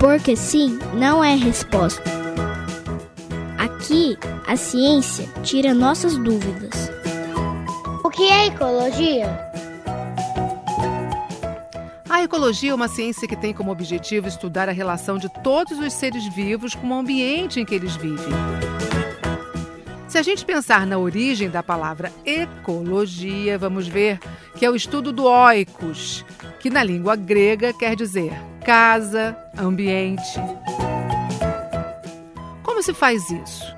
Porque sim não é resposta. Aqui, a ciência tira nossas dúvidas. O que é ecologia? A ecologia é uma ciência que tem como objetivo estudar a relação de todos os seres vivos com o ambiente em que eles vivem. Se a gente pensar na origem da palavra ecologia, vamos ver que é o estudo do oikos, que na língua grega quer dizer casa, ambiente. Como se faz isso?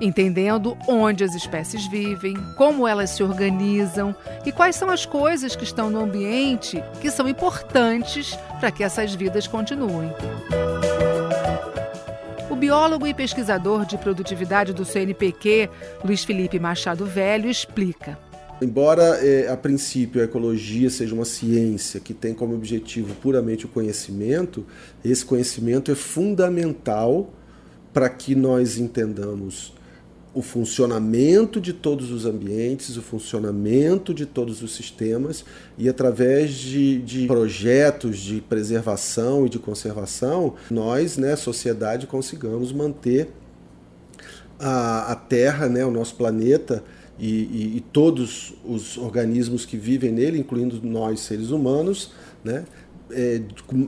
Entendendo onde as espécies vivem, como elas se organizam e quais são as coisas que estão no ambiente que são importantes para que essas vidas continuem. O biólogo e pesquisador de produtividade do CNPq, Luiz Felipe Machado Velho, explica. Embora é, a princípio a ecologia seja uma ciência que tem como objetivo puramente o conhecimento, esse conhecimento é fundamental para que nós entendamos o funcionamento de todos os ambientes, o funcionamento de todos os sistemas e através de, de, projetos de preservação e de conservação, nós, né, sociedade, consigamos manter a, a Terra, né, o nosso planeta e, e, e, todos os organismos que vivem nele, incluindo nós, seres humanos, né, é,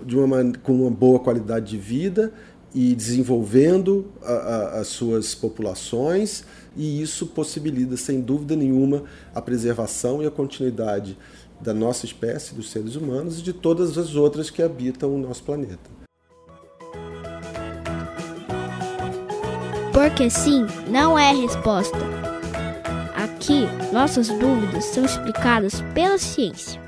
de uma, com uma boa qualidade de vida e desenvolvendo a, a, as suas populações, e isso possibilita, sem dúvida nenhuma, a preservação e a continuidade da nossa espécie, dos seres humanos e de todas as outras que habitam o nosso planeta. Porque sim não é resposta. Aqui, nossas dúvidas são explicadas pela ciência.